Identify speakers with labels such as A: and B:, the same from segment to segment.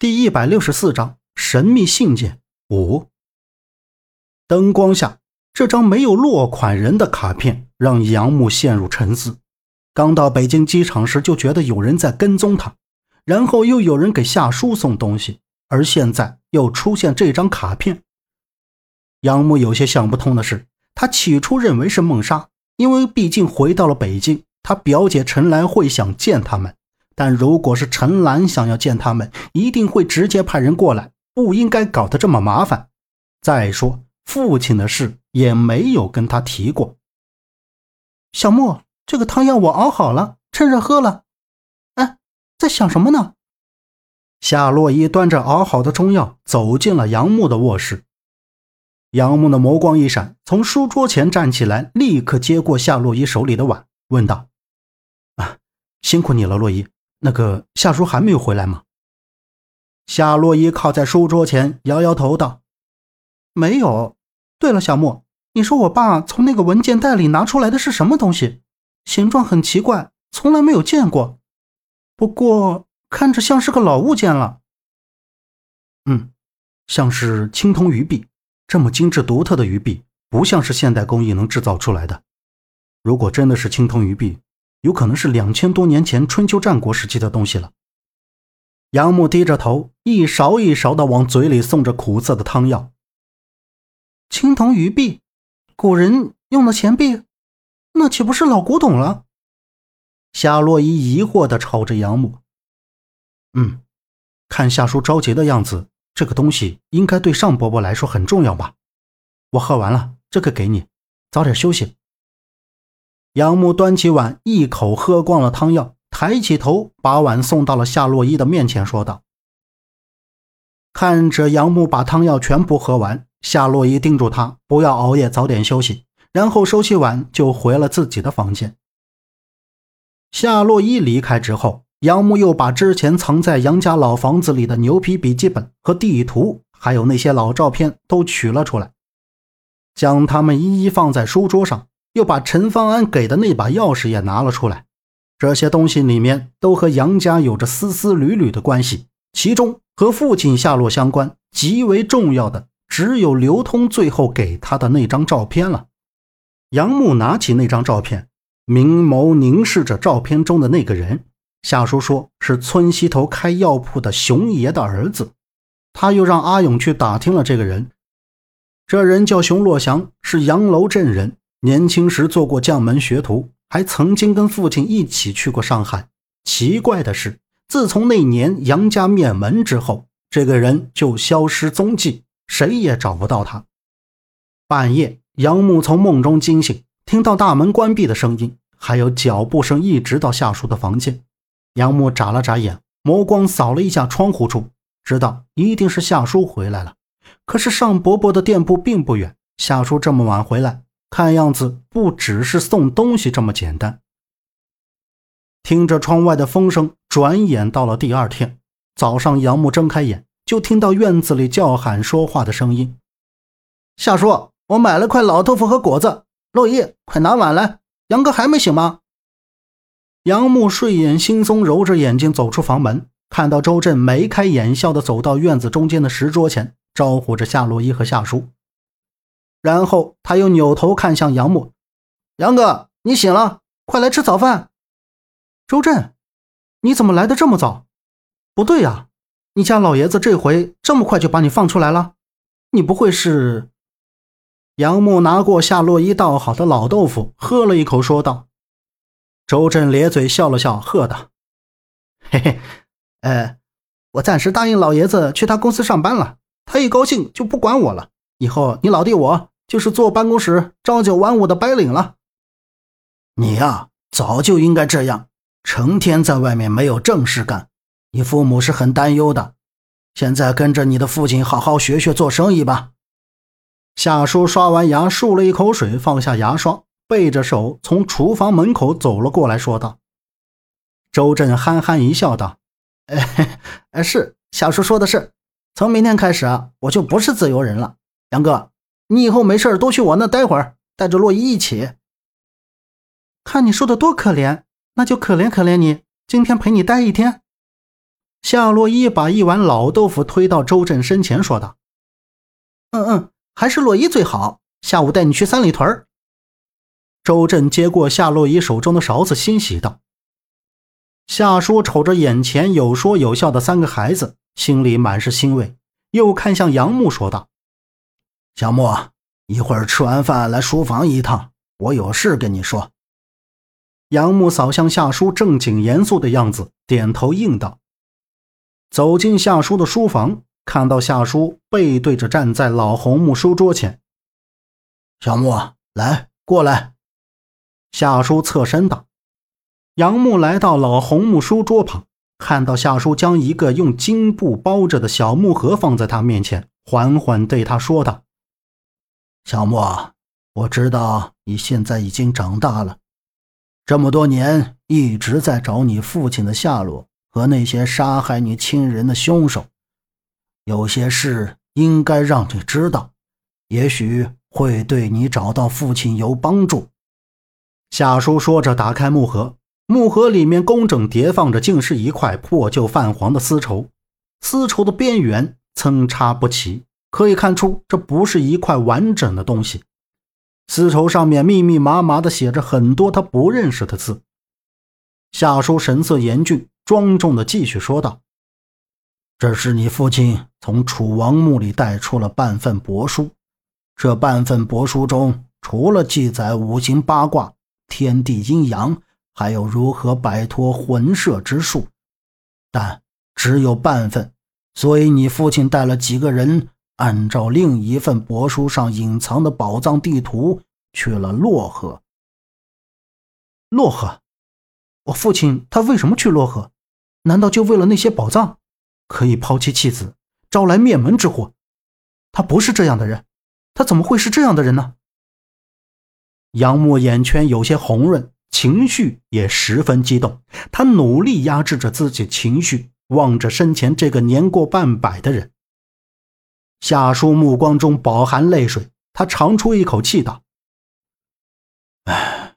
A: 第一百六十四章神秘信件五。灯光下，这张没有落款人的卡片让杨木陷入沉思。刚到北京机场时就觉得有人在跟踪他，然后又有人给夏叔送东西，而现在又出现这张卡片。杨木有些想不通的是，他起初认为是孟莎，因为毕竟回到了北京，他表姐陈兰会想见他们。但如果是陈兰想要见他们，一定会直接派人过来，不应该搞得这么麻烦。再说父亲的事也没有跟他提过。
B: 小莫，这个汤药我熬好了，趁热喝了。哎，在想什么呢？
A: 夏洛伊端着熬好的中药走进了杨木的卧室。杨木的眸光一闪，从书桌前站起来，立刻接过夏洛伊手里的碗，问道：“啊，辛苦你了，洛伊。”那个夏叔还没有回来吗？夏洛伊靠在书桌前，摇摇头道：“
B: 没有。对了，小莫，你说我爸从那个文件袋里拿出来的是什么东西？形状很奇怪，从来没有见过。不过看着像是个老物件了。
A: 嗯，像是青铜鱼币，这么精致独特的鱼币，不像是现代工艺能制造出来的。如果真的是青铜鱼币，有可能是两千多年前春秋战国时期的东西了。杨木低着头，一勺一勺的往嘴里送着苦涩的汤药。
B: 青铜鱼币，古人用的钱币，那岂不是老古董了？
A: 夏洛伊疑惑的瞅着杨木。嗯，看夏叔着急的样子，这个东西应该对尚伯伯来说很重要吧？我喝完了，这个给你，早点休息。杨木端起碗，一口喝光了汤药，抬起头，把碗送到了夏洛伊的面前，说道：“看着杨木把汤药全部喝完，夏洛伊叮嘱他不要熬夜，早点休息，然后收起碗就回了自己的房间。”夏洛伊离开之后，杨木又把之前藏在杨家老房子里的牛皮笔记本和地图，还有那些老照片都取了出来，将它们一一放在书桌上。又把陈方安给的那把钥匙也拿了出来，这些东西里面都和杨家有着丝丝缕缕的关系，其中和父亲下落相关、极为重要的，只有刘通最后给他的那张照片了。杨木拿起那张照片，明眸凝视着照片中的那个人，夏叔说是村西头开药铺的熊爷的儿子，他又让阿勇去打听了这个人，这人叫熊洛祥，是杨楼镇人。年轻时做过将门学徒，还曾经跟父亲一起去过上海。奇怪的是，自从那年杨家灭门之后，这个人就消失踪迹，谁也找不到他。半夜，杨木从梦中惊醒，听到大门关闭的声音，还有脚步声，一直到夏叔的房间。杨木眨了眨眼，眸光扫了一下窗户处，知道一定是夏叔回来了。可是尚伯伯的店铺并不远，夏叔这么晚回来。看样子不只是送东西这么简单。听着窗外的风声，转眼到了第二天早上，杨木睁开眼，就听到院子里叫喊说话的声音：“
B: 夏叔，我买了块老豆腐和果子，洛伊，快拿碗来。杨哥还没醒吗？”
A: 杨木睡眼惺忪，揉着眼睛走出房门，看到周震眉开眼笑的走到院子中间的石桌前，招呼着夏洛伊和夏叔。然后他又扭头看向杨木，
B: 杨哥，你醒了，快来吃早饭。
A: 周震，你怎么来的这么早？不对呀，你家老爷子这回这么快就把你放出来了？你不会是？杨木拿过夏洛伊倒好的老豆腐，喝了一口，说道。周震咧嘴笑了笑，喝道：“嘿嘿，呃，我暂时答应老爷子去他公司上班了，他一高兴就不管我了。”以后你老弟我就是坐办公室朝九晚五的白领了。
B: 你呀，早就应该这样，成天在外面没有正事干，你父母是很担忧的。现在跟着你的父亲好好学学做生意吧。
A: 夏叔刷完牙，漱了一口水，放下牙刷，背着手从厨房门口走了过来，说道：“
B: 周震憨憨一笑，道：‘哎，是夏叔说的是，从明天开始啊，我就不是自由人了。’”杨哥，你以后没事多去我那待会儿，带着洛伊一起。
C: 看你说的多可怜，那就可怜可怜你，今天陪你待一天。
A: 夏洛伊把一碗老豆腐推到周震身前，说道：“
B: 嗯嗯，还是洛伊最好。下午带你去三里屯。”
A: 周震接过夏洛伊手中的勺子，欣喜道：“夏叔瞅着眼前有说有笑的三个孩子，心里满是欣慰，又看向杨木说道：‘
C: 小木，一会儿吃完饭来书房一趟，我有事跟你说。’”
A: 杨木扫向夏叔正经严肃的样子，点头应道。走进夏叔的书房，看到夏叔背对着站在老红木书桌前。
C: 小木，来，过来。
A: 夏叔侧身道：“杨木来到老红木书桌旁，看到夏叔将一个用金布包着的小木盒放在他面前，缓缓对他说道：‘
C: 小莫，我知道你现在已经长大了，这么多年一直在找你父亲的下落和那些杀害你亲人的凶手，有些事应该让你知道，也许会对你找到父亲有帮助。’”
A: 夏叔说着，打开木盒，木盒里面工整叠放着，竟是一块破旧泛黄的丝绸。丝绸的边缘参差不齐，可以看出这不是一块完整的东西。丝绸上面密密麻麻的写着很多他不认识的字。夏叔神色严峻，庄重的继续说道：“
C: 这是你父亲从楚王墓里带出了半份帛书，这半份帛书中除了记载五行八卦。”天地阴阳，还有如何摆脱魂摄之术，但只有半份，所以你父亲带了几个人，按照另一份帛书上隐藏的宝藏地图去了洛河。
B: 洛河，我父亲他为什么去洛河？难道就为了那些宝藏？可以抛妻弃子，招来灭门之祸？他不是这样的人，他怎么会是这样的人呢？
A: 杨木眼圈有些红润，情绪也十分激动。他努力压制着自己情绪，望着身前这个年过半百的人。夏叔目光中饱含泪水，他长出一口气道：“
C: 唉，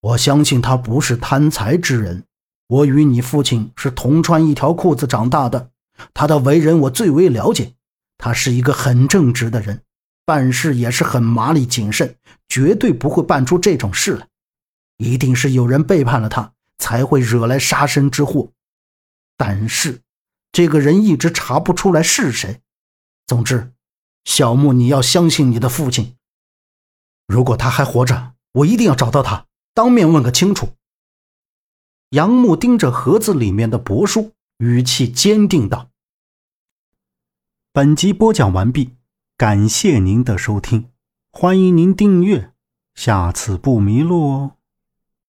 C: 我相信他不是贪财之人。我与你父亲是同穿一条裤子长大的，他的为人我最为了解。他是一个很正直的人。”办事也是很麻利谨慎，绝对不会办出这种事来。一定是有人背叛了他，才会惹来杀身之祸。但是，这个人一直查不出来是谁。总之，小木，你要相信你的父亲。
A: 如果他还活着，我一定要找到他，当面问个清楚。杨木盯着盒子里面的帛书，语气坚定道：“本集播讲完毕。”感谢您的收听，欢迎您订阅，下次不迷路哦。